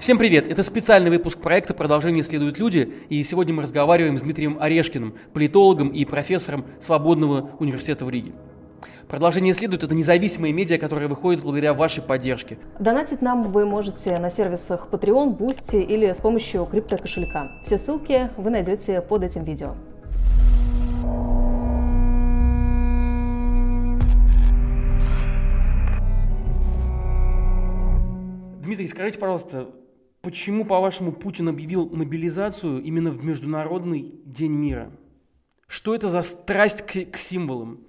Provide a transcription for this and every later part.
Всем привет! Это специальный выпуск проекта «Продолжение следуют люди», и сегодня мы разговариваем с Дмитрием Орешкиным, политологом и профессором Свободного университета в Риге. Продолжение следует – это независимые медиа, которые выходят благодаря вашей поддержке. Донатить нам вы можете на сервисах Patreon, Boosty или с помощью криптокошелька. Все ссылки вы найдете под этим видео. Дмитрий, скажите, пожалуйста, почему, по-вашему, Путин объявил мобилизацию именно в Международный день мира? Что это за страсть к, к символам?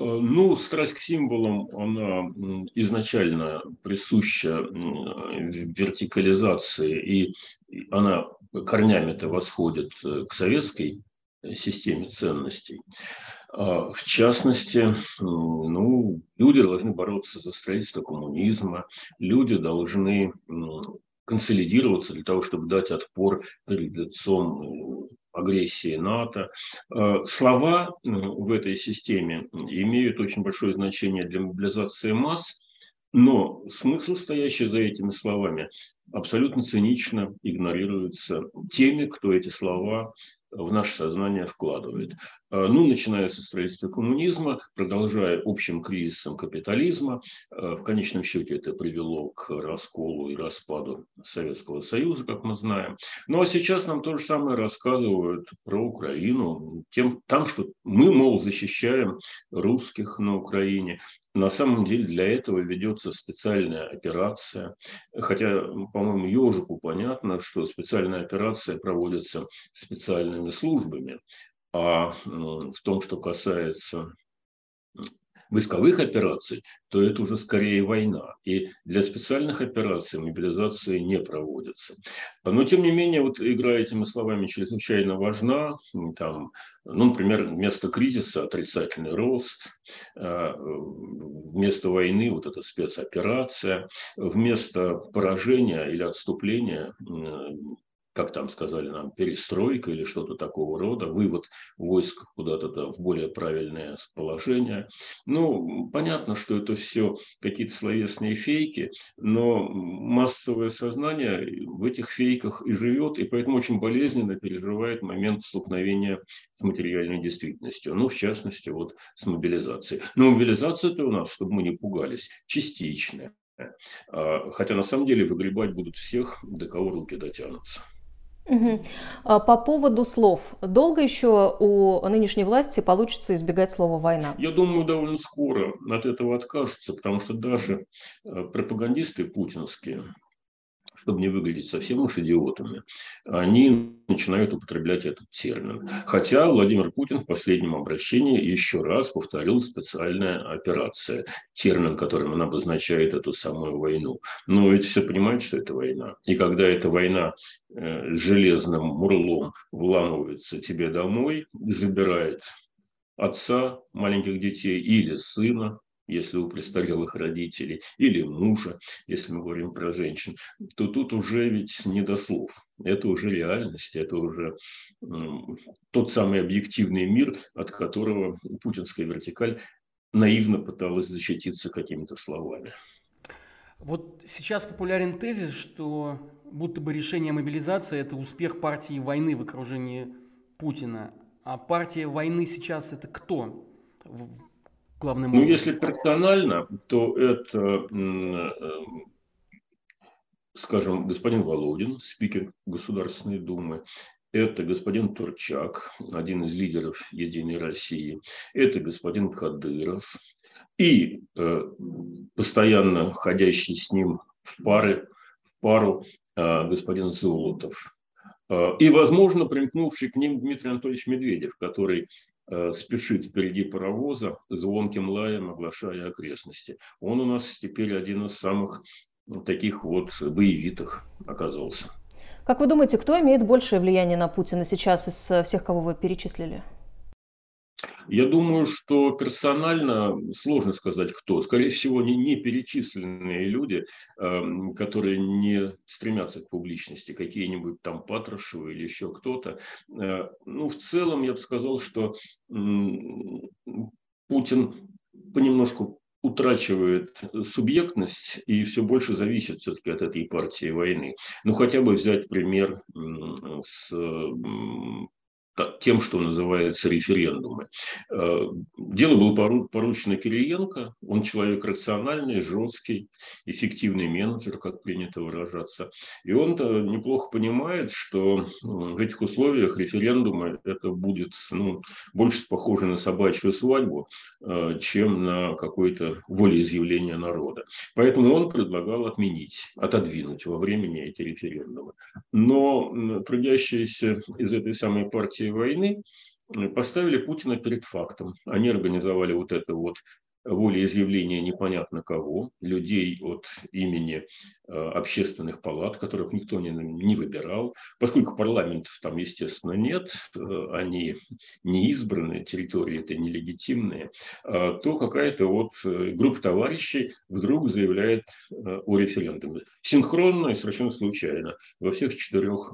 Э, ну, страсть к символам, она изначально присуща вертикализации, и она корнями-то восходит э, к советской системе ценностей. А, в частности, ну, люди должны бороться за строительство коммунизма, люди должны консолидироваться для того, чтобы дать отпор перед лицом агрессии НАТО. А, слова в этой системе имеют очень большое значение для мобилизации масс, но смысл, стоящий за этими словами, абсолютно цинично игнорируется теми, кто эти слова в наше сознание вкладывает. А, ну, начиная со строительства коммунизма, продолжая общим кризисом капитализма, а, в конечном счете это привело к расколу и распаду Советского Союза, как мы знаем. Ну, а сейчас нам то же самое рассказывают про Украину, тем, там, что мы, мол, защищаем русских на Украине. На самом деле для этого ведется специальная операция, хотя, по-моему, ежику понятно, что специальная операция проводится специальными службами, а в том, что касается войсковых операций, то это уже скорее война. И для специальных операций мобилизации не проводится. Но, тем не менее, вот игра этими словами чрезвычайно важна. Там, ну, например, вместо кризиса отрицательный рост, а, вместо войны вот эта спецоперация, вместо поражения или отступления как там сказали нам, перестройка или что-то такого рода, вывод войск куда-то в более правильное положение. Ну, понятно, что это все какие-то словесные фейки, но массовое сознание в этих фейках и живет, и поэтому очень болезненно переживает момент столкновения с материальной действительностью, ну, в частности, вот с мобилизацией. Но мобилизация-то у нас, чтобы мы не пугались, частичная. А, хотя на самом деле выгребать будут всех, до кого руки дотянутся. Угу. По поводу слов. Долго еще у нынешней власти получится избегать слова «война»? Я думаю, довольно скоро от этого откажутся, потому что даже э, пропагандисты путинские, чтобы не выглядеть совсем уж идиотами, они начинают употреблять этот термин. Хотя Владимир Путин в последнем обращении еще раз повторил специальная операция, термин, которым он обозначает эту самую войну. Но ведь все понимают, что это война. И когда эта война э, железным мурлом вламывается тебе домой, забирает отца маленьких детей или сына, если у престарелых родителей, или мужа, если мы говорим про женщин, то тут уже ведь не до слов. Это уже реальность, это уже тот самый объективный мир, от которого путинская вертикаль наивно пыталась защититься какими-то словами. Вот сейчас популярен тезис, что будто бы решение мобилизации – это успех партии войны в окружении Путина. А партия войны сейчас – это кто? Главным образом? Ну, если персонально, то это, э, скажем, господин Володин, спикер Государственной Думы, это господин Турчак, один из лидеров Единой России, это господин Кадыров и э, постоянно ходящий с ним в, пары, в пару э, господин Золотов. И, возможно, примкнувший к ним Дмитрий Анатольевич Медведев, который спешит впереди паровоза, звонким лаем оглашая окрестности. Он у нас теперь один из самых таких вот боевитых оказался. Как вы думаете, кто имеет большее влияние на Путина сейчас из всех, кого вы перечислили? Я думаю, что персонально сложно сказать, кто. Скорее всего, не, не перечисленные люди, э, которые не стремятся к публичности, какие-нибудь там Патрушевы или еще кто-то. Э, ну, в целом, я бы сказал, что Путин понемножку утрачивает субъектность и все больше зависит все-таки от этой партии войны. Ну, хотя бы взять пример с тем, что называется референдумы. Э, дело было поручено Кириенко, он человек рациональный, жесткий, эффективный менеджер, как принято выражаться. И он неплохо понимает, что в этих условиях референдума это будет ну, больше похоже на собачью свадьбу, э, чем на какое-то волеизъявление народа. Поэтому он предлагал отменить, отодвинуть во времени эти референдумы. Но трудящиеся из этой самой партии войны э, поставили Путина перед фактом. Они организовали вот это вот волеизъявление непонятно кого, людей от имени э, общественных палат, которых никто не, не выбирал. Поскольку парламентов там, естественно, нет, э, они не избранные, территории это нелегитимные, то какая-то вот группа товарищей вдруг заявляет о референдуме. Синхронно и совершенно случайно во всех четырех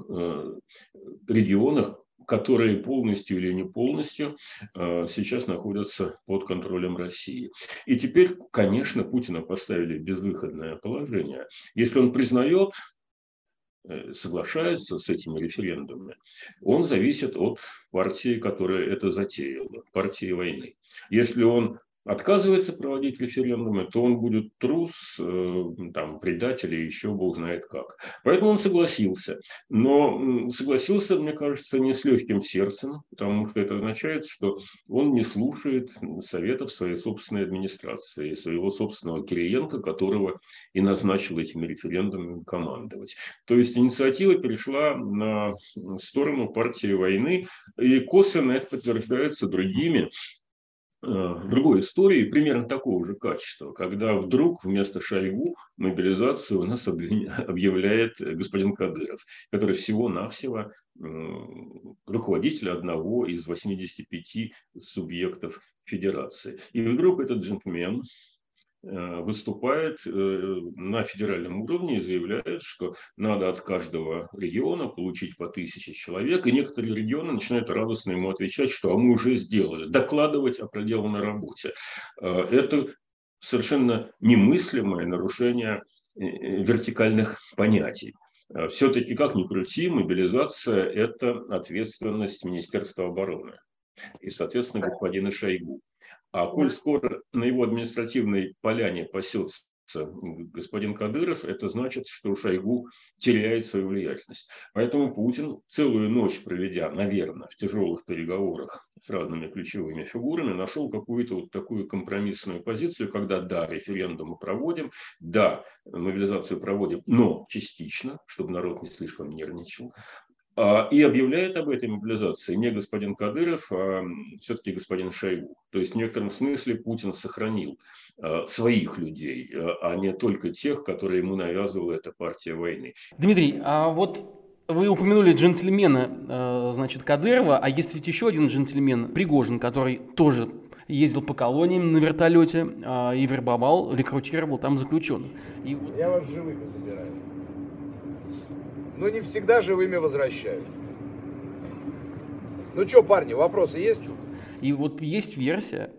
регионах которые полностью или не полностью э, сейчас находятся под контролем России. И теперь, конечно, Путина поставили в безвыходное положение. Если он признает э, соглашается с этими референдумами, он зависит от партии, которая это затеяла, партии войны. Если он отказывается проводить референдумы, то он будет трус, э, там, предатель и еще бог знает как. Поэтому он согласился. Но согласился, мне кажется, не с легким сердцем, потому что это означает, что он не слушает советов своей собственной администрации, своего собственного Кириенко, которого и назначил этими референдумами командовать. То есть инициатива перешла на сторону партии войны, и косвенно это подтверждается другими другой истории примерно такого же качества, когда вдруг вместо Шойгу мобилизацию у нас объявляет господин Кадыров, который всего-навсего руководитель одного из 85 субъектов федерации. И вдруг этот джентльмен, Э, выступает э, на федеральном уровне и заявляет, что надо от каждого региона получить по тысяче человек, и некоторые регионы начинают радостно ему отвечать, что а мы уже сделали, докладывать о проделанной работе. Э, это совершенно немыслимое нарушение вертикальных понятий. Все-таки, как ни крути, мобилизация – это ответственность Министерства обороны и, соответственно, господина Шойгу. А коль скоро на его административной поляне пасется господин Кадыров, это значит, что Шойгу теряет свою влиятельность. Поэтому Путин, целую ночь проведя, наверное, в тяжелых переговорах с разными ключевыми фигурами, нашел какую-то вот такую компромиссную позицию, когда да, референдумы проводим, да, мобилизацию проводим, но частично, чтобы народ не слишком нервничал, и объявляет об этой мобилизации не господин Кадыров, а все-таки господин Шойгу. То есть в некотором смысле Путин сохранил а, своих людей, а не только тех, которые ему навязывала эта партия войны. Дмитрий, а вот вы упомянули джентльмена, значит, Кадырова, а есть ведь еще один джентльмен, Пригожин, который тоже ездил по колониям на вертолете и вербовал, рекрутировал там заключенных. И... Я вас живыми забираю но не всегда живыми возвращают. Ну что, парни, вопросы есть? И вот есть версия,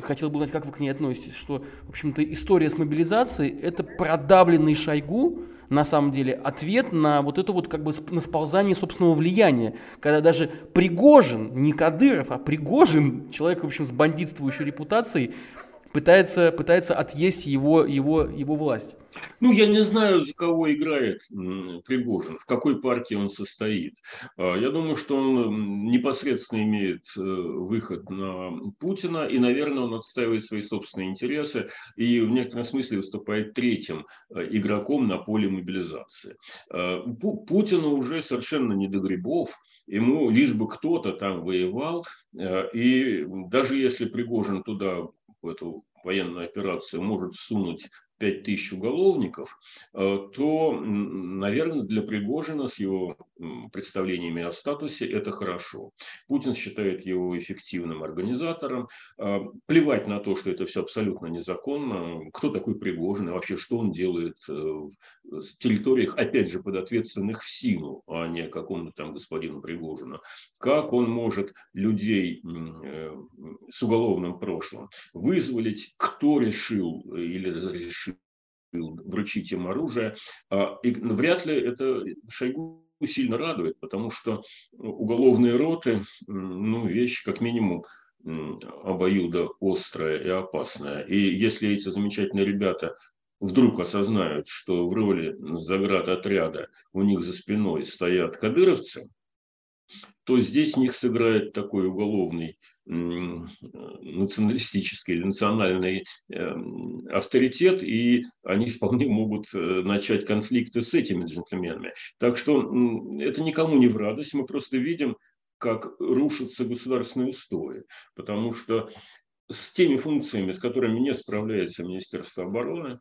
хотел бы узнать, как вы к ней относитесь, что, в общем-то, история с мобилизацией – это продавленный Шойгу, на самом деле, ответ на вот это вот как бы на сползание собственного влияния, когда даже Пригожин, не Кадыров, а Пригожин, человек, в общем, с бандитствующей репутацией, пытается, пытается отъесть его, его, его власть. Ну, я не знаю, за кого играет Пригожин, в какой партии он состоит. А, я думаю, что он непосредственно имеет э, выход на Путина, и, наверное, он отстаивает свои собственные интересы и в некотором смысле выступает третьим э, игроком на поле мобилизации. А, Путину уже совершенно не до грибов, ему лишь бы кто-то там воевал, э, и даже если Пригожин туда в эту военную операцию может сунуть 5 тысяч уголовников, э, то, наверное, для Пригожина с его представлениями о статусе, это хорошо. Путин считает его эффективным организатором. А, плевать на то, что это все абсолютно незаконно. Кто такой Пригожин и вообще что он делает э, в территориях, опять же, подответственных в силу, а не какому-то там господину Пригожину. Как он может людей э, с уголовным прошлым вызволить, кто решил или разрешил вручить им оружие. А, и вряд ли это Шойгу сильно радует, потому что уголовные роты, ну, вещь как минимум обоюдо острая и опасная. И если эти замечательные ребята вдруг осознают, что в роли заградотряда у них за спиной стоят кадыровцы, то здесь них сыграет такой уголовный националистический или национальный эм, авторитет, и они вполне могут э, начать конфликты с этими джентльменами. Так что это никому не в радость, мы просто видим, как рушатся государственные устои, потому что с теми функциями, с которыми не справляется Министерство обороны,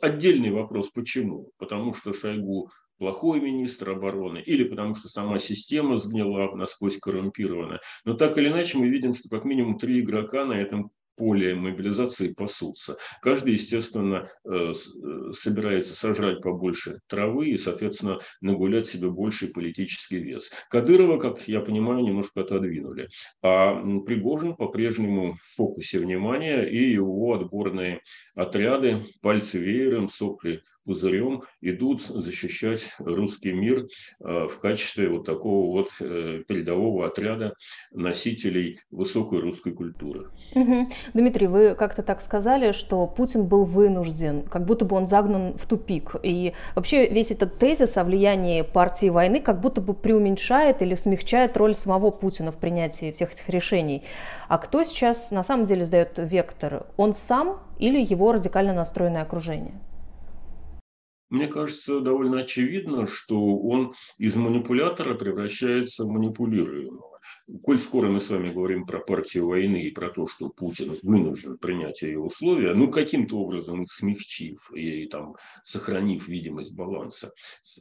отдельный вопрос, почему? Потому что Шойгу плохой министр обороны, или потому что сама система сгнила, насквозь коррумпирована. Но так или иначе мы видим, что как минимум три игрока на этом поле мобилизации пасутся. Каждый, естественно, э, э, собирается сожрать побольше травы и, соответственно, нагулять себе больший политический вес. Кадырова, как я понимаю, немножко отодвинули. А Пригожин по-прежнему в фокусе внимания, и его отборные отряды, пальцы веером, сопли пузырем идут защищать русский мир э, в качестве вот такого вот э, передового отряда носителей высокой русской культуры. Угу. Дмитрий, вы как-то так сказали, что Путин был вынужден, как будто бы он загнан в тупик. И вообще весь этот тезис о влиянии партии войны как будто бы преуменьшает или смягчает роль самого Путина в принятии всех этих решений. А кто сейчас на самом деле сдает вектор? Он сам или его радикально настроенное окружение? Мне кажется, довольно очевидно, что он из манипулятора превращается в манипулируемого. Коль скоро мы с вами говорим про партию войны и про то, что Путин вынужден принять ее условия, ну, каким-то образом их смягчив и там, сохранив видимость баланса,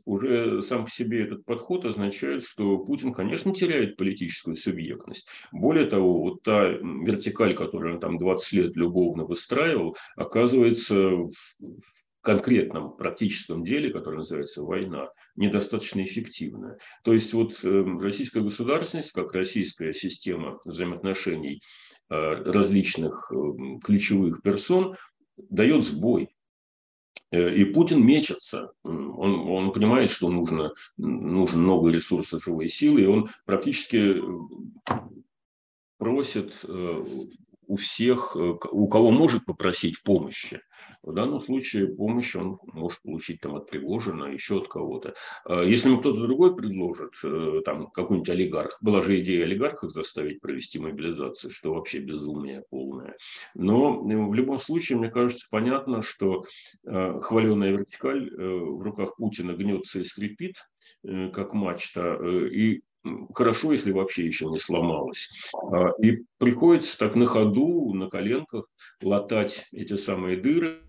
уже сам по себе этот подход означает, что Путин, конечно, теряет политическую субъектность. Более того, вот та вертикаль, которую он там 20 лет любовно выстраивал, оказывается в конкретном практическом деле, которое называется война, недостаточно эффективная. То есть вот эм, российская государственность, как российская система взаимоотношений э, различных эм, ключевых персон, дает сбой. Э, и Путин мечется. Он, он понимает, что нужно, нужен много ресурсов живой силы, и он практически э, просит у всех, у кого может попросить помощи, в данном случае помощь он может получить там от Пригожина, еще от кого-то. А если ему кто-то другой предложит, э, там какой-нибудь олигарх, была же идея олигархов заставить провести мобилизацию, что вообще безумие полное. Но э, в любом случае, мне кажется, понятно, что э, хваленая вертикаль в руках Путина гнется и скрипит, как мачта, и хорошо, если вообще еще не сломалась. А, и приходится так на ходу, на коленках латать эти самые дыры,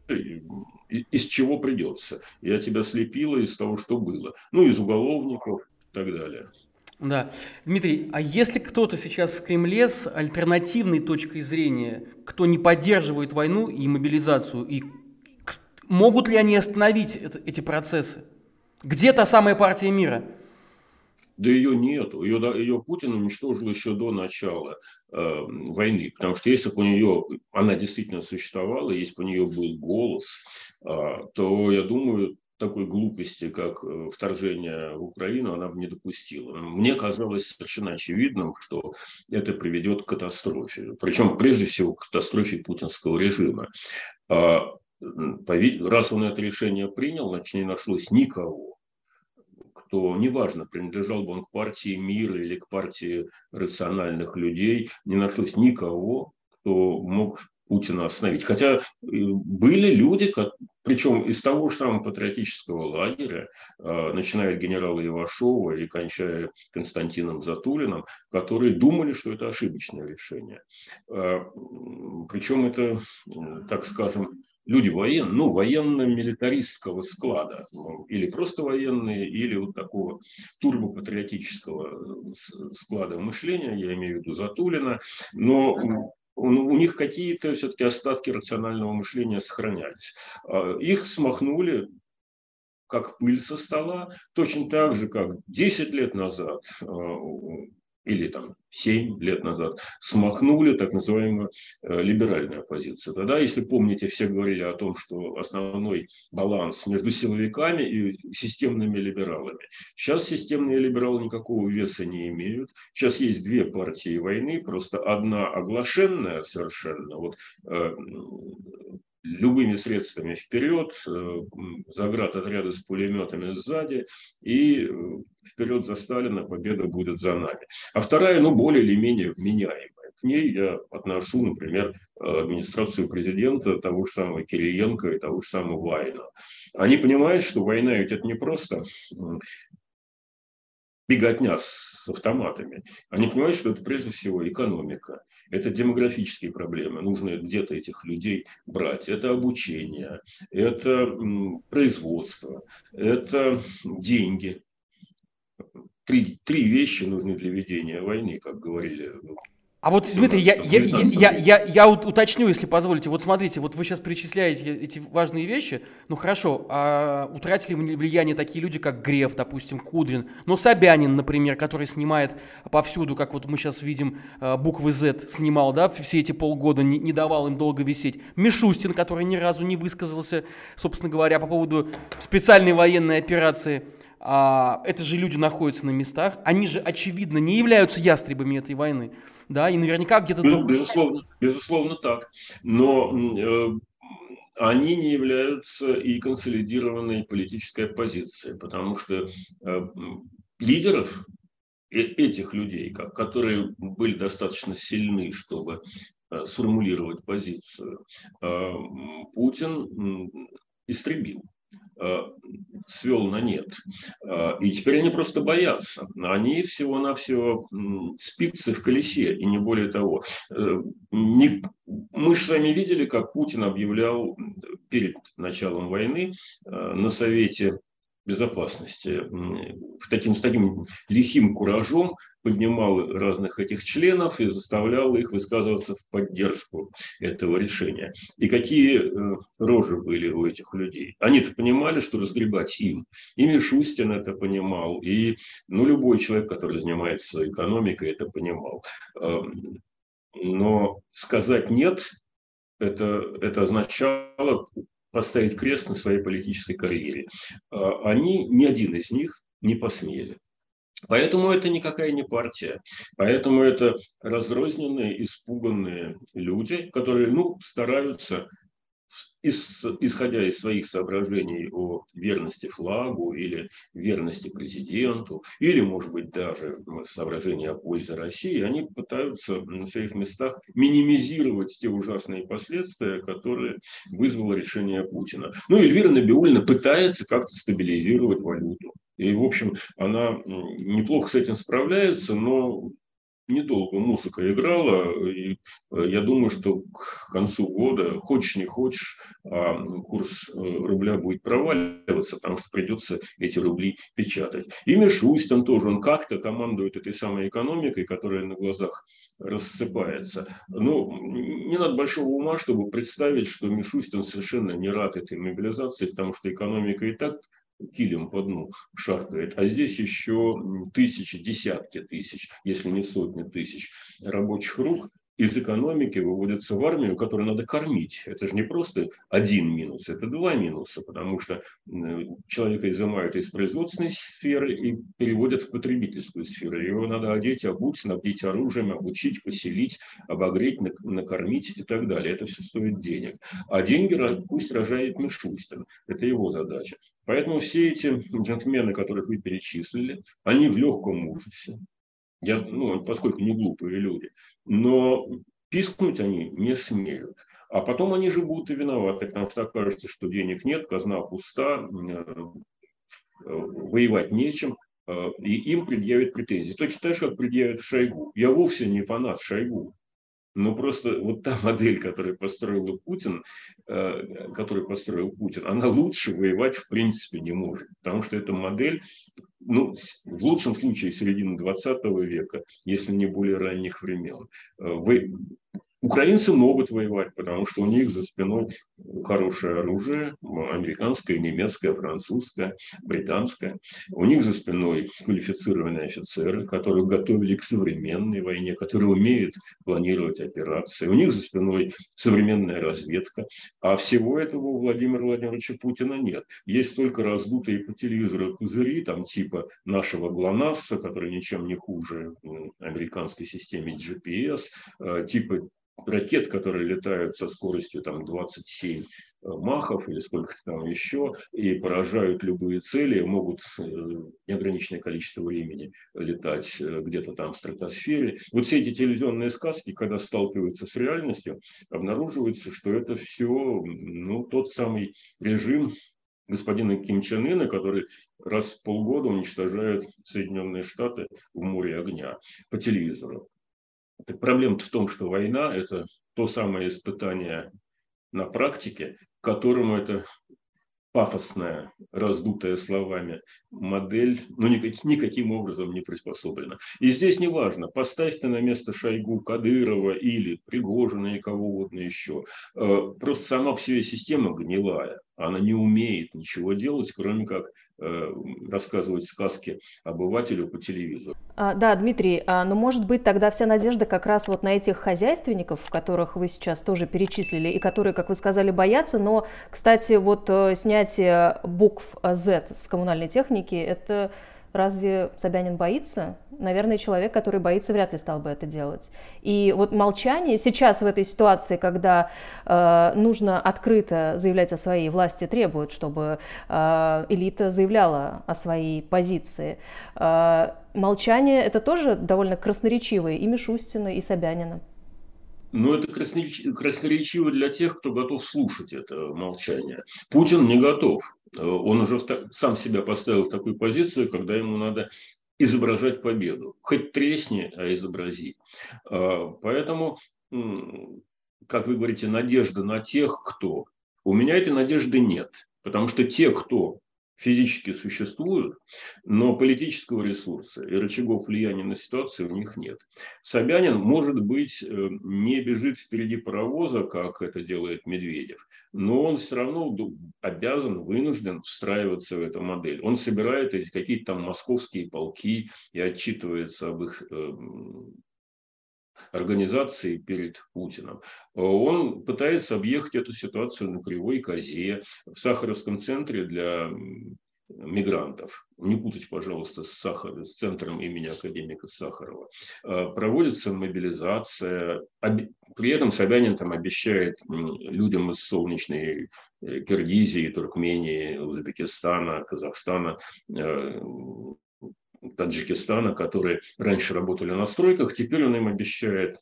из чего придется. Я тебя слепила из того, что было. Ну, из уголовников и так далее. Да. Дмитрий, а если кто-то сейчас в Кремле с альтернативной точкой зрения, кто не поддерживает войну и мобилизацию, и могут ли они остановить это, эти процессы? Где та самая партия мира? Да ее нету. Ее, ее Путин уничтожил еще до начала э, войны. Потому что если бы у нее, она действительно существовала, если бы у нее был голос, э, то, я думаю, такой глупости, как э, вторжение в Украину, она бы не допустила. Мне казалось совершенно очевидным, что это приведет к катастрофе. Причем, прежде всего, к катастрофе путинского режима. А, раз он это решение принял, значит, не нашлось никого, кто, неважно, принадлежал бы он к партии мира или к партии рациональных людей, не нашлось никого, кто мог Путина остановить. Хотя э, были люди, причем из того же самого патриотического лагеря, э, начиная от генерала Ивашова и кончая Константином Затулиным, которые думали, что это ошибочное решение. Э, причем это, так скажем, люди военные, ну, военно-милитаристского склада, ну, или просто военные, или вот такого турбопатриотического склада мышления, я имею в виду Затулина, но у них какие-то все-таки остатки рационального мышления сохранялись. А, их смахнули как пыль со стола, точно так же, как 10 лет назад а, или там 7 лет назад смахнули так называемую э, либеральную оппозицию. Тогда, если помните, все говорили о том, что основной баланс между силовиками и системными либералами. Сейчас системные либералы никакого веса не имеют. Сейчас есть две партии войны, просто одна оглашенная совершенно, вот э, любыми средствами вперед, э, заград отряда с пулеметами сзади, и э, вперед за Сталина, победа будет за нами. А вторая, ну, более или менее вменяемая. К ней я отношу, например, администрацию президента, того же самого Кириенко и того же самого Вайна. Они понимают, что война ведь это не просто беготня с автоматами. Они понимают, что это прежде всего экономика. Это демографические проблемы. Нужно где-то этих людей брать. Это обучение, это производство, это деньги. Три, три вещи нужны для ведения войны, как говорили а вот, Дмитрий, я, я, я, я, я, уточню, если позволите. Вот смотрите, вот вы сейчас перечисляете эти важные вещи. Ну хорошо, а утратили влияние такие люди, как Греф, допустим, Кудрин, но Собянин, например, который снимает повсюду, как вот мы сейчас видим, э, буквы Z снимал, да, все эти полгода, не, не давал им долго висеть. Мишустин, который ни разу не высказался, собственно говоря, по поводу специальной военной операции а, это же люди находятся на местах, они же, очевидно, не являются ястребами этой войны, да, и наверняка где-то... Без, безусловно, безусловно так, но э, они не являются и консолидированной политической оппозицией, потому что э, лидеров э, этих людей, которые были достаточно сильны, чтобы э, сформулировать позицию, э, Путин истребил. Э, свел на нет. Э, и теперь они просто боятся. Они всего-навсего спицы в колесе, и не более того. Э. Мы же с вами видели, как Путин объявлял перед началом войны на Совете безопасности таким, с таким лихим куражом поднимал разных этих членов и заставлял их высказываться в поддержку этого решения. И какие э, рожи были у этих людей? Они-то понимали, что разгребать им. И Мишустин это понимал, и ну, любой человек, который занимается экономикой, это понимал. Эм, но сказать «нет» это, это означало поставить крест на своей политической карьере. А они, ни один из них не посмели. Поэтому это никакая не партия. Поэтому это разрозненные, испуганные люди, которые ну, стараются исходя из своих соображений о верности флагу или верности президенту, или, может быть, даже соображения о пользе России, они пытаются на своих местах минимизировать те ужасные последствия, которые вызвало решение Путина. Ну, Эльвира Набиулина пытается как-то стабилизировать валюту. И, в общем, она неплохо с этим справляется, но недолго музыка играла, и э, я думаю, что к концу года, хочешь не хочешь, а, курс э, рубля будет проваливаться, потому что придется эти рубли печатать. И Мишустин тоже, он как-то командует этой самой экономикой, которая на глазах рассыпается. Ну, не надо большого ума, чтобы представить, что Мишустин совершенно не рад этой мобилизации, потому что экономика и так килем по дну шаркает, а здесь еще тысячи, десятки тысяч, если не сотни тысяч рабочих рук из экономики выводятся в армию, которую надо кормить. Это же не просто один минус, это два минуса, потому что человека изымают из производственной сферы и переводят в потребительскую сферу. Его надо одеть, обуть, снабдить оружием, обучить, поселить, обогреть, накормить и так далее. Это все стоит денег. А деньги пусть рожает Мишустин. Это его задача. Поэтому все эти джентльмены, которых вы перечислили, они в легком ужасе. Я, ну, поскольку не глупые люди. Но пискнуть они не смеют. А потом они же будут и виноваты, потому что окажется, что денег нет, казна пуста, э, воевать нечем, э, и им предъявят претензии. Точно так же, как предъявят Шойгу. Я вовсе не фанат Шойгу. Но просто вот та модель, которую построил Путин, э, которую построил Путин, она лучше воевать в принципе не может. Потому что эта модель, ну, в лучшем случае середины 20 века, если не более ранних времен. Э, вы, Украинцы могут воевать, потому что у них за спиной хорошее оружие, американское, немецкое, французское, британское. У них за спиной квалифицированные офицеры, которые готовили к современной войне, которые умеют планировать операции. У них за спиной современная разведка. А всего этого у Владимира Владимировича Путина нет. Есть только раздутые по телевизору пузыри, там типа нашего ГЛОНАССа, который ничем не хуже американской системе GPS, э, типа ракет, которые летают со скоростью там, 27 э, махов или сколько там еще, и поражают любые цели, могут э, неограниченное количество времени летать э, где-то там в стратосфере. Вот все эти телевизионные сказки, когда сталкиваются с реальностью, обнаруживается, что это все ну, тот самый режим господина Ким Чен Ына, который раз в полгода уничтожает Соединенные Штаты в море огня по телевизору. Так проблема в том, что война – это то самое испытание на практике, к которому это пафосная, раздутая словами модель, ну, никак, никаким образом не приспособлена. И здесь не важно, поставь ты на место Шойгу, Кадырова или Пригожина и кого угодно еще. Э, просто сама по себе система гнилая. Она не умеет ничего делать, кроме как рассказывать сказки обывателю по телевизору. А, да, Дмитрий, а, но может быть тогда вся надежда как раз вот на этих хозяйственников, которых вы сейчас тоже перечислили, и которые, как вы сказали, боятся, но, кстати, вот э, снятие букв Z с коммунальной техники, это Разве Собянин боится? Наверное, человек, который боится, вряд ли стал бы это делать. И вот молчание сейчас в этой ситуации, когда э, нужно открыто заявлять о своей власти, требует, чтобы э, элита заявляла о своей позиции. Э, молчание это тоже довольно красноречивое и Мишустина, и Собянина. Ну, это красноречиво для тех, кто готов слушать это молчание. Путин не готов. Он уже сам себя поставил в такую позицию, когда ему надо изображать победу. Хоть тресни, а изобрази. А, поэтому, как вы говорите, надежда на тех, кто. У меня этой надежды нет. Потому что те, кто физически существуют, но политического ресурса и рычагов влияния на ситуацию у них нет. Собянин, может быть, э, не бежит впереди паровоза, как это делает Медведев, но он все равно обязан, вынужден встраиваться в эту модель. Он собирает эти какие-то там московские полки и отчитывается об их э, организации перед Путиным. Он пытается объехать эту ситуацию на кривой козе в Сахаровском центре для мигрантов. Не путать, пожалуйста, с, Сахар, с центром имени академика Сахарова. А, проводится мобилизация. При этом Собянин там обещает людям из солнечной э, Киргизии, Туркмении, Узбекистана, Казахстана э, Таджикистана, которые раньше работали на стройках, теперь он им обещает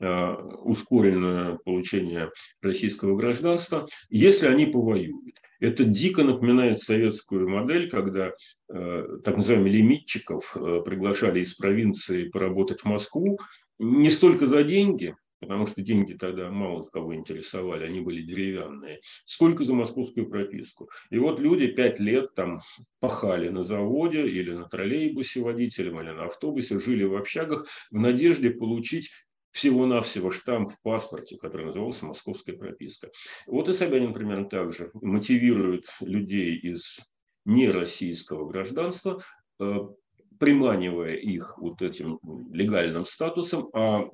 э, ускоренное получение российского гражданства, если они повоюют. Это дико напоминает советскую модель, когда э, так называемых лимитчиков э, приглашали из провинции поработать в Москву не столько за деньги, потому что деньги тогда мало кого интересовали, они были деревянные. Сколько за московскую прописку? И вот люди пять лет там пахали на заводе или на троллейбусе водителем, или на автобусе, жили в общагах в надежде получить всего-навсего штамп в паспорте, который назывался «Московская прописка». Вот и Собянин примерно так же мотивирует людей из нероссийского гражданства э, приманивая их вот этим легальным статусом, а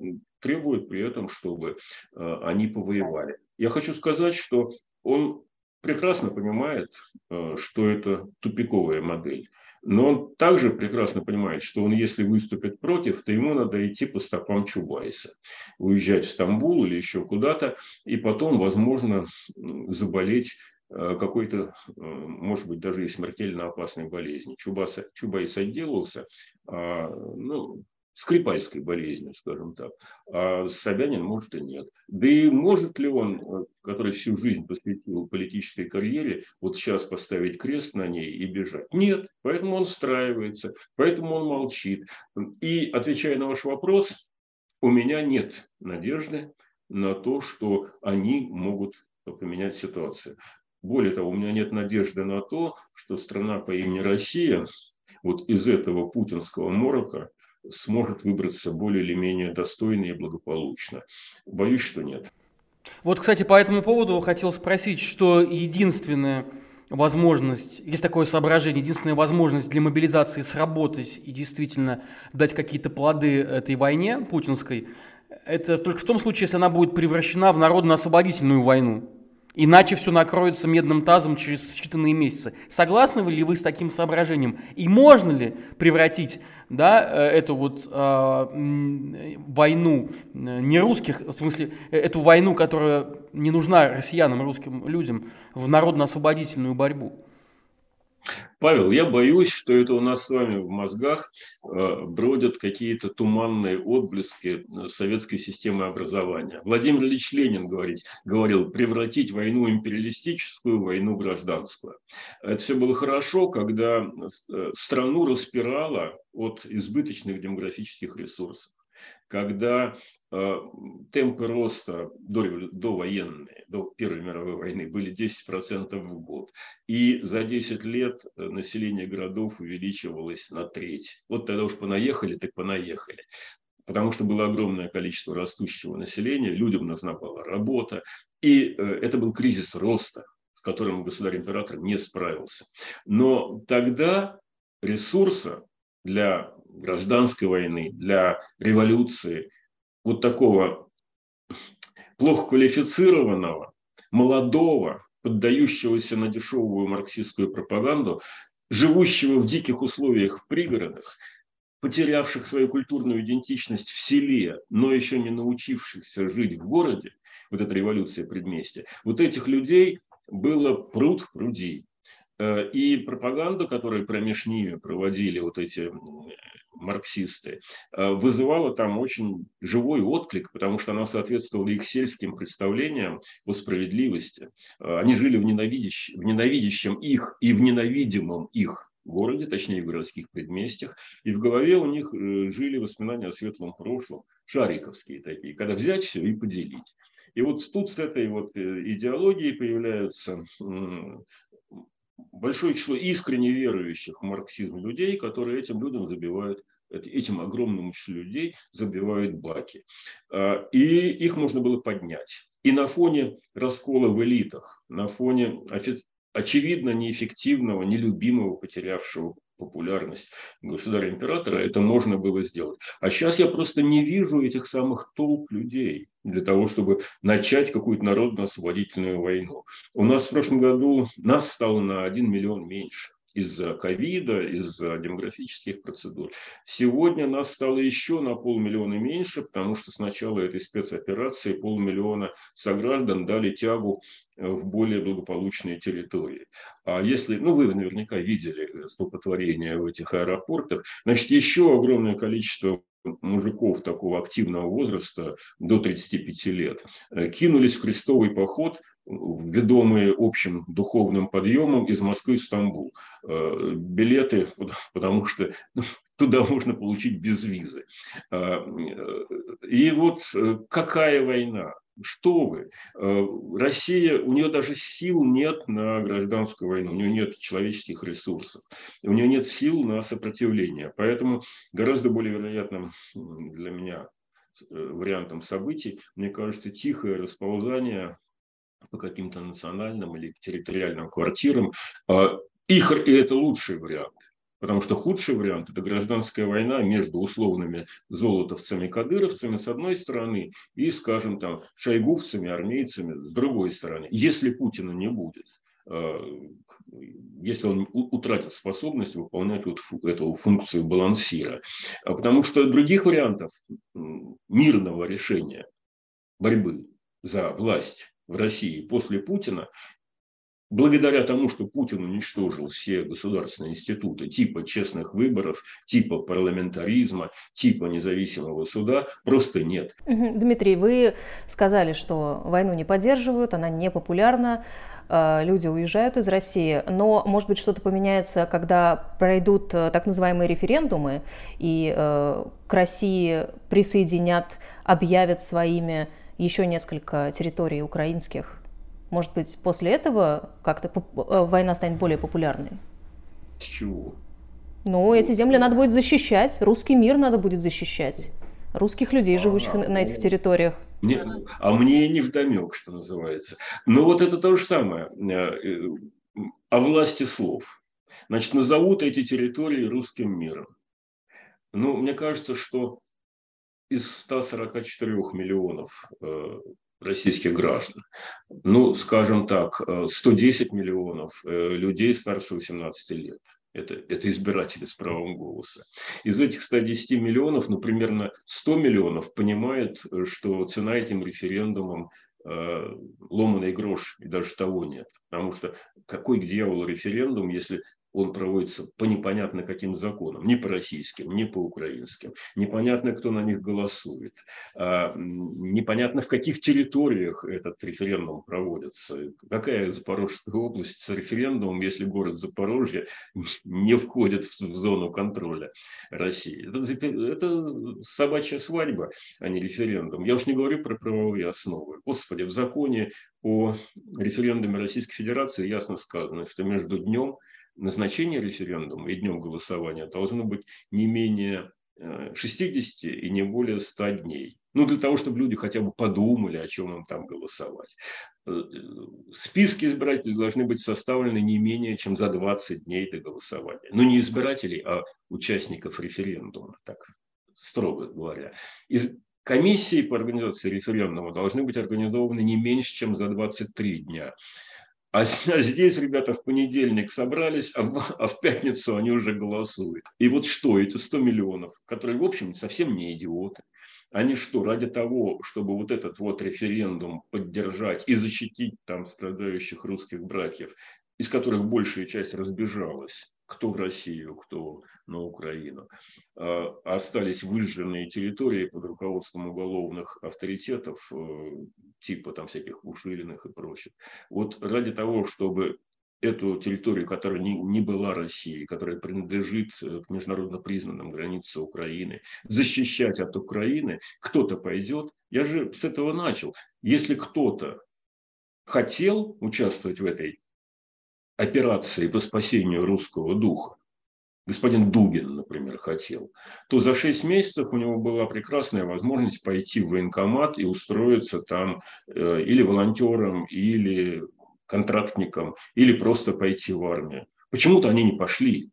требует при этом, чтобы э, они повоевали. Я хочу сказать, что он прекрасно понимает, э, что это тупиковая модель. Но он также прекрасно понимает, что он, если выступит против, то ему надо идти по стопам Чубайса, уезжать в Стамбул или еще куда-то, и потом, возможно, заболеть Э, какой-то, может быть, даже и смертельно опасной болезни. Чубайс, Чубайс отделался, а, ну, скрипальской болезнью, скажем так. А Собянин, может, и нет. Да и может ли он, э, который всю жизнь посвятил политической карьере, вот сейчас поставить крест на ней и бежать? Нет. Поэтому он встраивается, поэтому он молчит. И, отвечая на ваш вопрос, у меня нет надежды на то, что они могут поменять ситуацию. Более того, у меня нет надежды на то, что страна по имени Россия вот из этого путинского морока сможет выбраться более или менее достойно и благополучно. Боюсь, что нет. Вот, кстати, по этому поводу хотел спросить, что единственная возможность, есть такое соображение, единственная возможность для мобилизации сработать и действительно дать какие-то плоды этой войне путинской, это только в том случае, если она будет превращена в народно-освободительную войну. Иначе все накроется медным тазом через считанные месяцы. Согласны ли вы с таким соображением? И можно ли превратить да, э, эту вот э, войну не русских, в смысле, э, эту войну, которая не нужна россиянам, русским людям, в народно-освободительную борьбу? Павел, я боюсь, что это у нас с вами в мозгах э, бродят какие-то туманные отблески э, советской системы образования. Владимир Ильич Ленин говорит, говорил, превратить войну империалистическую в войну гражданскую. Это все было хорошо, когда э, страну распирало от избыточных демографических ресурсов когда э, темпы роста до, до военной, до Первой мировой войны были 10% в год. И за 10 лет э, население городов увеличивалось на треть. Вот тогда уж понаехали, так понаехали потому что было огромное количество растущего населения, людям нужна была работа, и э, это был кризис роста, с которым государь-император не справился. Но тогда ресурса для гражданской войны, для революции, вот такого плохо квалифицированного, молодого, поддающегося на дешевую марксистскую пропаганду, живущего в диких условиях в пригородах, потерявших свою культурную идентичность в селе, но еще не научившихся жить в городе, вот эта революция предместья, вот этих людей было пруд пруди. Э, и пропаганду, которую промеж ними проводили вот эти марксисты, э, вызывала там очень живой отклик, потому что она соответствовала их сельским представлениям о справедливости. Э, они жили в, ненавидящем, в ненавидящем их и в ненавидимом их городе, точнее в городских предместьях, и в голове у них жили воспоминания о светлом прошлом, шариковские такие, когда взять все и поделить. И вот тут с этой вот идеологией появляются большое число искренне верующих в марксизм людей, которые этим людям забивают этим огромному числу людей забивают баки. А, и их можно было поднять. И на фоне раскола в элитах, на фоне очевидно неэффективного, нелюбимого, потерявшего популярность государя-императора, это можно было сделать. А сейчас я просто не вижу этих самых толп людей для того, чтобы начать какую-то народно-освободительную войну. У нас в прошлом году нас стало на 1 миллион меньше из-за ковида, из-за демографических процедур. Сегодня нас стало еще на полмиллиона меньше, потому что с начала этой спецоперации полмиллиона сограждан дали тягу э, в более благополучные территории. А если, ну вы наверняка видели столпотворение в этих аэропортах, значит еще огромное количество мужиков такого активного возраста до 35 лет э, кинулись в крестовый поход ведомые общим духовным подъемом из Москвы в Стамбул. Э, билеты, потому что ну, туда можно получить без визы. Э, и вот какая война? Что вы? Россия, у нее даже сил нет на гражданскую войну, у нее нет человеческих ресурсов, у нее нет сил на сопротивление. Поэтому гораздо более вероятным для меня вариантом событий, мне кажется, тихое расползание по каким-то национальным или территориальным квартирам. А, их, и это лучший вариант. Потому что худший вариант – это гражданская война между условными золотовцами, кадыровцами с одной стороны и, скажем, там, шойгувцами, армейцами с другой стороны. Если Путина не будет, а, если он утратит способность выполнять вот эту функцию балансира. А потому что других вариантов мирного решения борьбы за власть в России после Путина благодаря тому, что Путин уничтожил все государственные институты типа честных выборов, типа парламентаризма, типа независимого суда, просто нет. Дмитрий, вы сказали, что войну не поддерживают, она не популярна, э, люди уезжают из России, но, может быть, что-то поменяется, когда пройдут э, так называемые референдумы, и э, к России присоединят, объявят своими еще несколько территорий украинских? Может быть, после этого как-то э, война станет более популярной? С чего? Ну, эти земли надо будет защищать, русский мир надо будет защищать, русских людей, живущих а, на этих ну, территориях. Нет, а мне не вдомек, что называется. Но вот это то же самое э, э, о власти слов. Значит, назовут эти территории русским миром. Ну, мне кажется, что из 144 миллионов российских граждан. Ну, скажем так, 110 э, миллионов э, людей старше 18 лет. Это, это избиратели с правом голоса. Из этих 110 миллионов, ну, примерно 100 миллионов понимает, э, что цена этим референдумом э, ломаный грош, и даже того нет. Потому что какой к дьяволу референдум, если он проводится по непонятно каким законам, не по российским, не по украинским, непонятно, кто на них голосует, а, непонятно, в каких территориях этот референдум проводится, какая Запорожская область с референдумом, если город Запорожье не входит в зону контроля России. Это, это собачья свадьба, а не референдум. Я уж не говорю про правовые основы. Господи, в законе о референдуме Российской Федерации ясно сказано, что между днем назначение референдума и днем голосования должно быть не менее 60 э, и не более 100 дней. Ну, для того, чтобы люди хотя бы подумали, о чем им там голосовать. Э, списки избирателей должны быть составлены не менее чем за 20 дней до голосования. Ну, не избирателей, а участников референдума, так строго говоря. Из комиссии по организации референдума должны быть организованы не меньше, чем за 23 дня. А, а здесь ребята в понедельник собрались, а в, а в пятницу они уже голосуют. И вот что, эти 100 миллионов, которые, в общем, совсем не идиоты, они что, ради того, чтобы вот этот вот референдум поддержать и защитить там страдающих русских братьев, из которых большая часть разбежалась, кто в Россию, кто на Украину. А, остались выжженные территории под руководством уголовных авторитетов, э, типа там всяких Ушилиных и прочих. Вот ради того, чтобы эту территорию, которая не, не была Россией, которая принадлежит э, к международно признанным границам Украины, защищать от Украины, кто-то пойдет. Я же с этого начал. Если кто-то хотел участвовать в этой операции по спасению русского духа, господин Дугин, например, хотел, то за 6 месяцев у него была прекрасная возможность пойти в военкомат и устроиться там э, или волонтером, или контрактником, или просто пойти в армию. Почему-то они не пошли.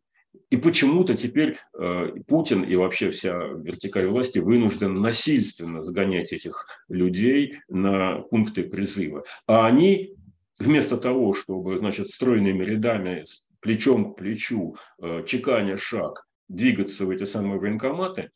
И почему-то теперь э, Путин и вообще вся вертикаль власти вынужден насильственно сгонять этих людей на пункты призыва. А они вместо того, чтобы, значит, стройными рядами, плечом к плечу, э, чеканя шаг, двигаться в эти самые военкоматы,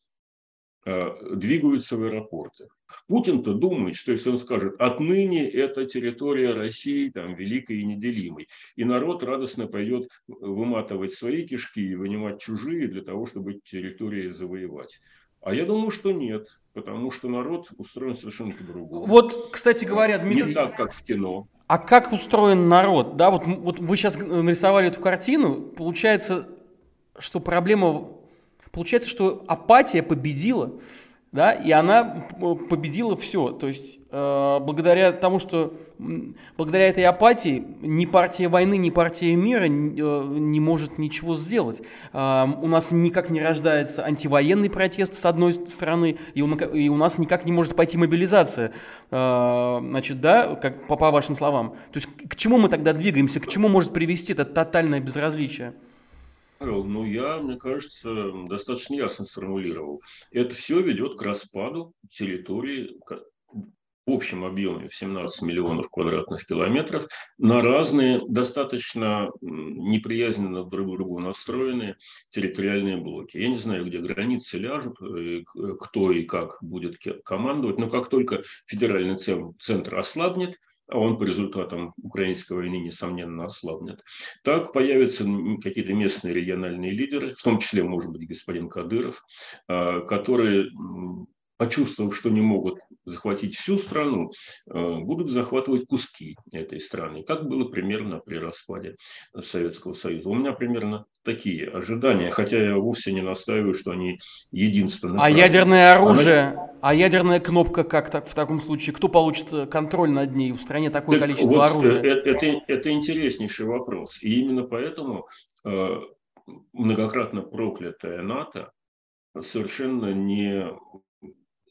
э, двигаются в аэропорты. Путин-то думает, что если он скажет, отныне это территория России, там, великой и неделимой, и народ радостно пойдет выматывать свои кишки и вынимать чужие для того, чтобы территории завоевать. А я думаю, что нет, потому что народ устроен совершенно по-другому. Вот, кстати говоря, Дмитрий... Не так, как в кино. А как устроен народ? Да, вот, вот вы сейчас нарисовали эту картину, получается, что проблема, получается, что апатия победила да, и она победила все. То есть, э, благодаря тому, что благодаря этой апатии ни партия войны, ни партия мира не, э, не может ничего сделать. Э, у нас никак не рождается антивоенный протест с одной стороны, и у, и у нас никак не может пойти мобилизация. Э, значит, да, как по, по вашим словам. То есть, к чему мы тогда двигаемся, к чему может привести это тотальное безразличие? Ну, я, мне кажется, достаточно ясно сформулировал. Это все ведет к распаду территории в общем объеме в 17 миллионов квадратных километров на разные, достаточно неприязненно друг к другу настроенные территориальные блоки. Я не знаю, где границы ляжут, э, кто и как будет командовать, но как только федеральный центр ослабнет, а он по результатам украинской войны, несомненно, ослабнет, так появятся какие-то местные региональные лидеры, в том числе, может быть, господин Кадыров, а, которые почувствовав, что не могут захватить всю страну, э, будут захватывать куски этой страны, как было примерно при распаде Советского Союза. У меня примерно такие ожидания, хотя я вовсе не настаиваю, что они единственные. А ядерное оружие, Она... а ядерная кнопка как так в таком случае? Кто получит э, контроль над ней в стране такое так количество вот оружия? Это, это, это интереснейший вопрос. И именно поэтому э, многократно проклятая НАТО совершенно не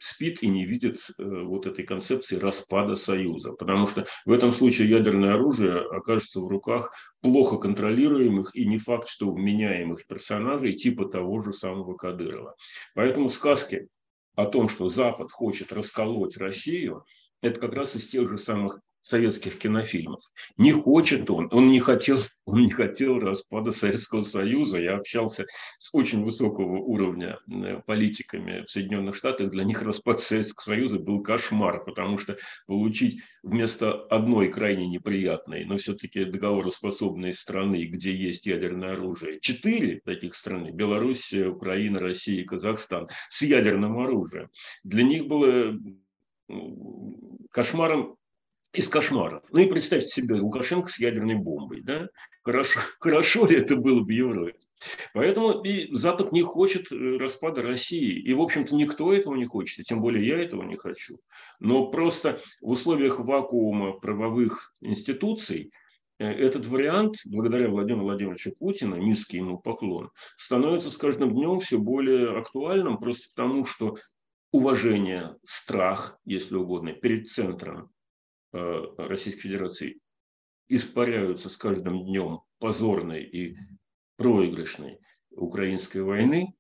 спит и не видит э, вот этой концепции распада Союза. Потому что в этом случае ядерное оружие окажется в руках плохо контролируемых и не факт, что вменяемых персонажей типа того же самого Кадырова. Поэтому сказки о том, что Запад хочет расколоть Россию, это как раз из тех же самых советских кинофильмов. Не хочет он, он не хотел, он не хотел распада Советского Союза. Я общался с очень высокого уровня э, политиками в Соединенных Штатах. Для них распад Советского Союза был кошмар, потому что получить вместо одной крайне неприятной, но все-таки договороспособной страны, где есть ядерное оружие, четыре таких страны, Белоруссия, Украина, Россия и Казахстан, с ядерным оружием, для них было кошмаром из кошмаров. Ну и представьте себе Лукашенко с ядерной бомбой. Да? Хорошо, хорошо ли это было бы Европе? Поэтому и Запад не хочет э, распада России. И, в общем-то, никто этого не хочет, и тем более я этого не хочу. Но просто в условиях вакуума правовых институций э, этот вариант, благодаря Владимиру Владимировичу Путину, низкий ему поклон, становится с каждым днем все более актуальным, просто потому что уважение, страх, если угодно, перед центром Российской Федерации испаряются с каждым днем позорной и проигрышной украинской войны,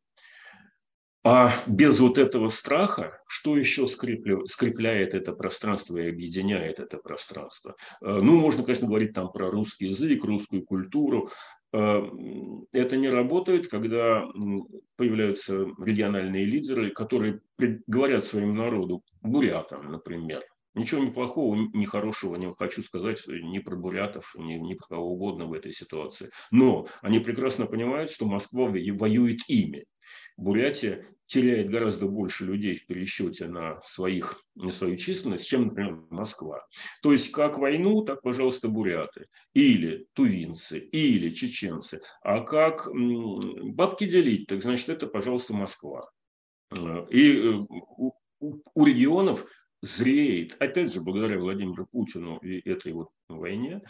а без вот этого страха, что еще скрепляет это пространство и объединяет это пространство? Э, ну, можно, конечно, говорить там про русский язык, русскую культуру. Э, это не работает, когда появляются региональные лидеры, которые говорят своему народу, бурятам, например, Ничего ни плохого, ни хорошего не хочу сказать ни про бурятов, ни, ни про кого угодно в этой ситуации. Но они прекрасно понимают, что Москва воюет ими. Бурятия теряет гораздо больше людей в пересчете на, своих, на свою численность, чем, например, Москва. То есть как войну, так, пожалуйста, буряты. Или тувинцы, или чеченцы. А как бабки делить, так значит, это, пожалуйста, Москва. И э, у регионов зреет, опять же, благодаря Владимиру Путину и этой вот войне,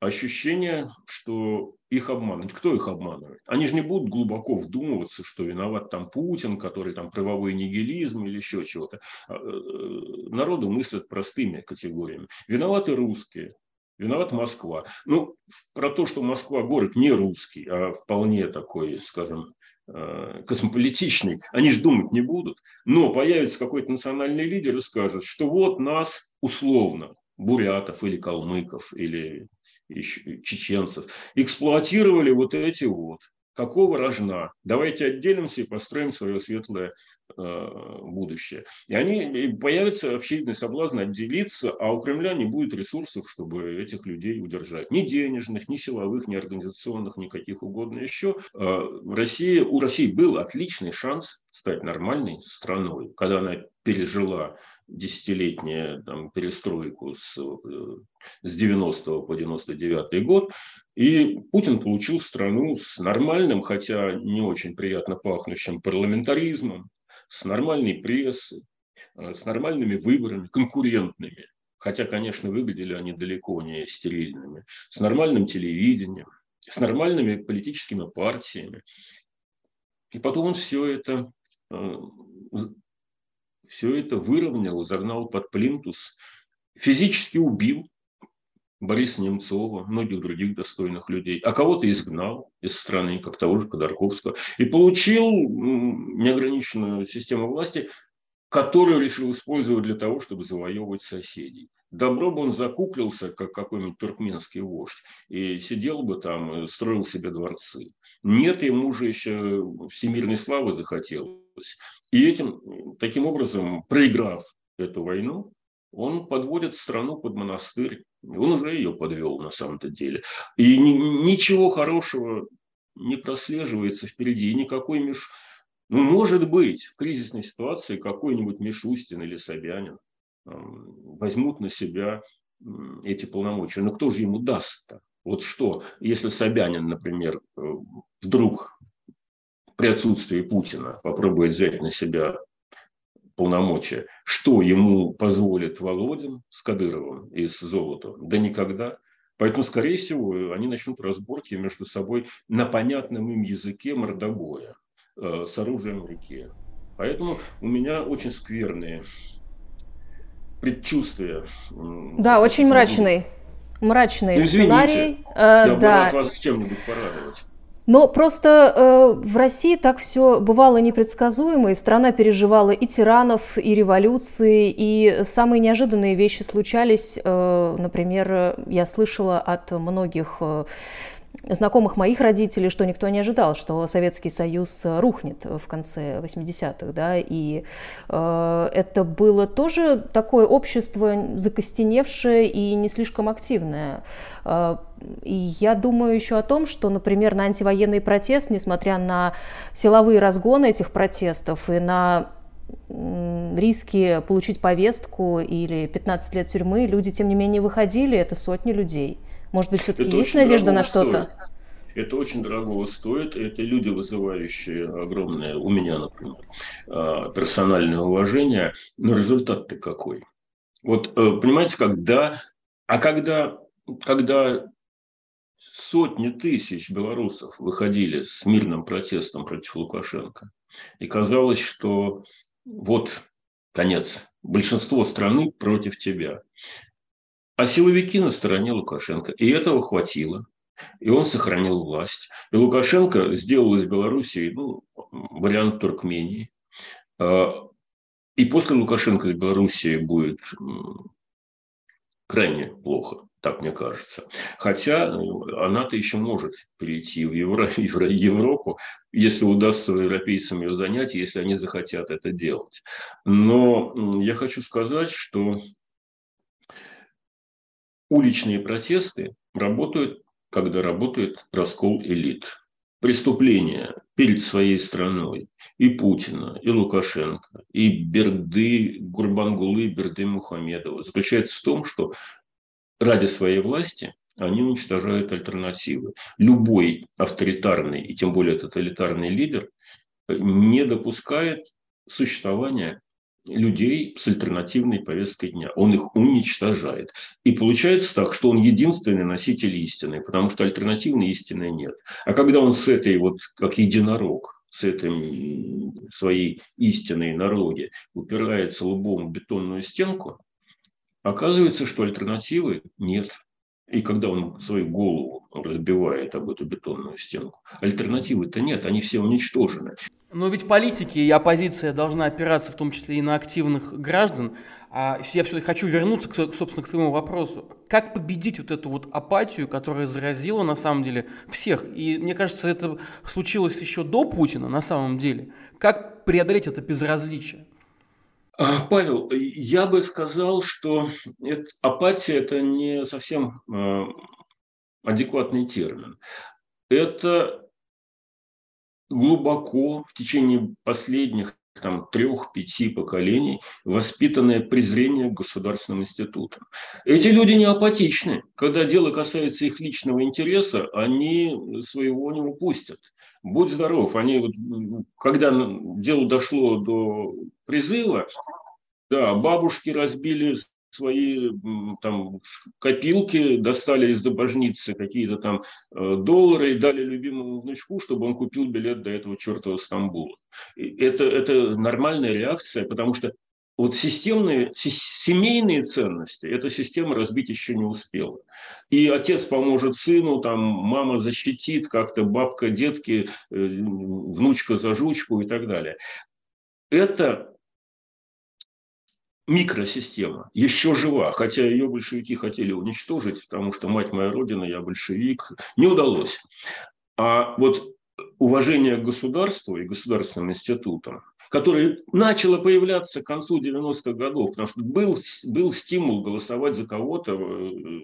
ощущение, что их обманывают. Кто их обманывает? Они же не будут глубоко вдумываться, что виноват там Путин, который там правовой нигилизм или еще чего-то. А, э, народу мыслят простыми категориями. Виноваты русские, Виноват Москва. Ну, про то, что Москва город не русский, а вполне такой, скажем, космополитичный, они же думать не будут. Но появится какой-то национальный лидер и скажет, что вот нас условно, бурятов или калмыков или чеченцев, эксплуатировали вот эти вот какого рожна. Давайте отделимся и построим свое светлое э, будущее. И они и появится общественный соблазн отделиться, а у Кремля не будет ресурсов, чтобы этих людей удержать. Ни денежных, ни силовых, ни организационных, никаких угодно еще. Э, Россия, у России был отличный шанс стать нормальной страной, когда она пережила десятилетнюю там, перестройку с, э, с 90 по 99 год. И Путин получил страну с нормальным, хотя не очень приятно пахнущим парламентаризмом, с нормальной прессой, э, с нормальными выборами, конкурентными. Хотя, конечно, выглядели они далеко не стерильными. С нормальным телевидением, с нормальными политическими партиями. И потом он все это э, все это выровнял, загнал под плинтус, физически убил Бориса Немцова, многих других достойных людей, а кого-то изгнал из страны, как того же Ходорковского, и получил неограниченную систему власти, которую решил использовать для того, чтобы завоевывать соседей. Добро бы он закуклился, как какой-нибудь туркменский вождь, и сидел бы там, строил себе дворцы. Нет, ему же еще всемирной славы захотелось. И этим, таким образом, проиграв эту войну, он подводит страну под монастырь. Он уже ее подвел на самом-то деле. И ничего хорошего не прослеживается впереди. И никакой меж... Ну, может быть, в кризисной ситуации какой-нибудь Мишустин или Собянин возьмут на себя эти полномочия. Но кто же ему даст-то? Вот что, если Собянин, например, э, вдруг при отсутствии Путина попробует взять на себя полномочия, что ему позволит Володин с Кадыровым и с Золотом? Да никогда. Поэтому, скорее всего, они начнут разборки между собой на понятном им языке мордобоя э, с оружием в руке. Поэтому у меня очень скверные предчувствия. Да, очень мрачный. Мрачный ну, сценарий. Э, Я да. бы вас чем-нибудь порадовать. Но просто э, в России так все бывало непредсказуемо, и страна переживала и тиранов, и революции, и самые неожиданные вещи случались. Э, например, я слышала от многих э, знакомых моих родителей, что никто не ожидал, что Советский Союз рухнет в конце 80-х, да, и э, это было тоже такое общество закостеневшее и не слишком активное. Э, и я думаю еще о том, что, например, на антивоенный протест, несмотря на силовые разгоны этих протестов и на риски получить повестку или 15 лет тюрьмы, люди, тем не менее, выходили, это сотни людей. Может быть, все-таки есть надежда на что-то? Это очень дорого стоит. Это люди, вызывающие огромное, у меня, например, а, персональное уважение. Но результат-то какой? Вот, э, понимаете, когда... А когда, когда сотни тысяч белорусов выходили с мирным протестом против Лукашенко, и казалось, что вот конец, большинство страны против тебя. А силовики на стороне Лукашенко. И этого хватило. И он сохранил власть. И Лукашенко сделал из Белоруссии ну, вариант Туркмении. А, и после Лукашенко из Белоруссии будет крайне плохо, так мне кажется. Хотя ну, она-то еще может перейти в Евро, Европу, если удастся европейцам ее занять, если они захотят это делать. Но я хочу сказать, что уличные протесты работают, когда работает раскол элит. Преступления перед своей страной и Путина, и Лукашенко, и Берды, Гурбангулы, и Берды Мухамедова заключается в том, что ради своей власти они уничтожают альтернативы. Любой авторитарный и тем более тоталитарный лидер не допускает существования людей с альтернативной повесткой дня. Он их уничтожает. И получается так, что он единственный носитель истины, потому что альтернативной истины нет. А когда он с этой вот, как единорог, с этой своей истиной на роге упирается лбом в бетонную стенку, оказывается, что альтернативы нет. И когда он свою голову разбивает об эту бетонную стенку, альтернативы-то нет, они все уничтожены. Но ведь политики и оппозиция должна опираться в том числе и на активных граждан. А я все-таки хочу вернуться, к, собственно, к своему вопросу. Как победить вот эту вот апатию, которая заразила на самом деле всех? И мне кажется, это случилось еще до Путина на самом деле. Как преодолеть это безразличие? А, Павел, я бы сказал, что это, апатия – это не совсем э, адекватный термин. Это глубоко в течение последних там, трех-пяти поколений воспитанное презрение к государственным институтам. Эти люди не апатичны. Когда дело касается их личного интереса, они своего не упустят. Будь здоров. Они, вот, когда дело дошло до призыва, да, бабушки разбили свои там копилки, достали из забожницы какие-то там э, доллары и дали любимому внучку, чтобы он купил билет до этого чертова Стамбула. Это, это нормальная реакция, потому что вот системные, семейные ценности эта система разбить еще не успела. И отец поможет сыну, там, мама защитит как-то, бабка, детки, э, внучка за жучку и так далее. Это микросистема еще жива, хотя ее большевики хотели уничтожить, потому что мать моя родина, я большевик, не удалось. А вот уважение к государству и государственным институтам которое начало появляться к концу 90-х годов, потому что был, был стимул голосовать за кого-то, э,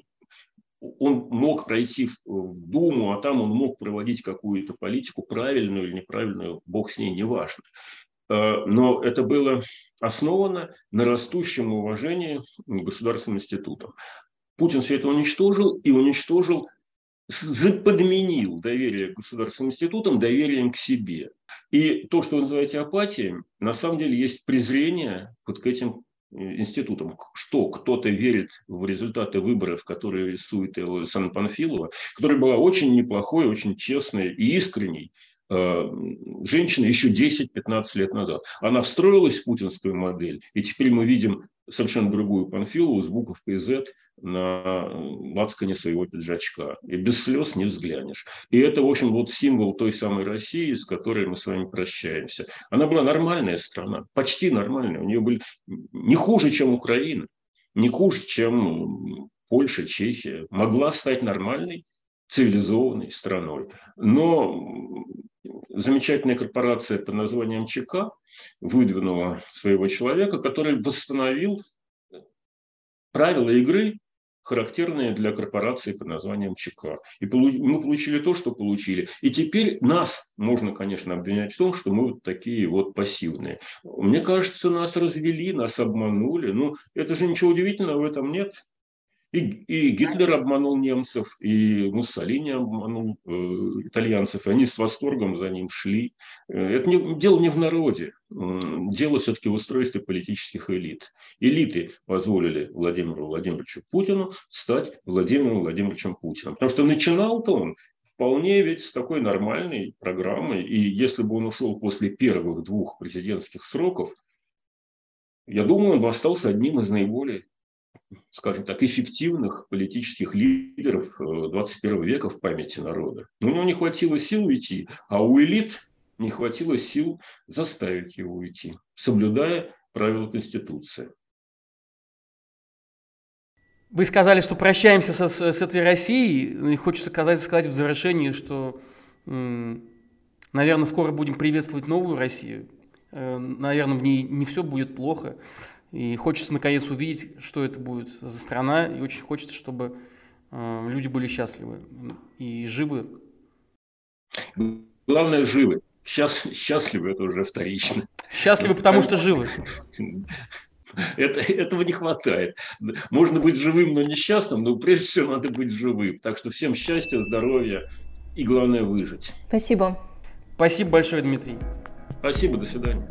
он мог пройти в Думу, а там он мог проводить какую-то политику, правильную или неправильную, бог с ней, неважно. Э, но это было основано на растущем уважении государственным институтам. Путин все это уничтожил и уничтожил, подменил доверие к государственным институтам доверием к себе. И то, что вы называете апатией, на самом деле есть презрение вот к этим институтам, что кто-то верит в результаты выборов, которые рисует Александра Панфилова, которая была очень неплохой, очень честной и искренней, Э, женщина еще 10-15 лет назад. Она встроилась в путинскую модель, и теперь мы видим совершенно другую Панфилову с буковкой Z на лацкане своего пиджачка. И без слез не взглянешь. И это, в общем, вот символ той самой России, с которой мы с вами прощаемся. Она была нормальная страна, почти нормальная. У нее были не хуже, чем Украина, не хуже, чем Польша, Чехия. Могла стать нормальной, цивилизованной страной. Но замечательная корпорация под названием ЧК выдвинула своего человека, который восстановил правила игры, характерные для корпорации под названием ЧК. И мы получили то, что получили. И теперь нас можно, конечно, обвинять в том, что мы вот такие вот пассивные. Мне кажется, нас развели, нас обманули. Ну, это же ничего удивительного в этом нет. И, и Гитлер обманул немцев, и Муссолини обманул э, итальянцев, и они с восторгом за ним шли. Э, это не, дело не в народе, дело все-таки в устройстве политических элит. Элиты позволили Владимиру Владимировичу Путину стать Владимиром Владимировичем Путиным. Потому что начинал-то он вполне ведь с такой нормальной программой, и если бы он ушел после первых двух президентских сроков, я думаю, он бы остался одним из наиболее скажем так, эффективных политических лидеров 21 э, века в памяти народа. Но у него не хватило сил уйти, а у элит не хватило сил заставить его уйти, соблюдая правила Конституции. Вы сказали, что прощаемся с, с этой Россией, и хочется сказать, сказать в завершении, что, наверное, скоро будем приветствовать новую Россию. Э, наверное, в ней не все будет плохо. И хочется наконец увидеть, что это будет за страна, и очень хочется, чтобы э, люди были счастливы и живы. Главное, живы. Сейчас счастливы это уже вторично. Счастливы, потому что живы. Это, этого не хватает. Можно быть живым, но несчастным, но прежде всего надо быть живым. Так что всем счастья, здоровья и главное выжить. Спасибо. Спасибо большое, Дмитрий. Спасибо, до свидания.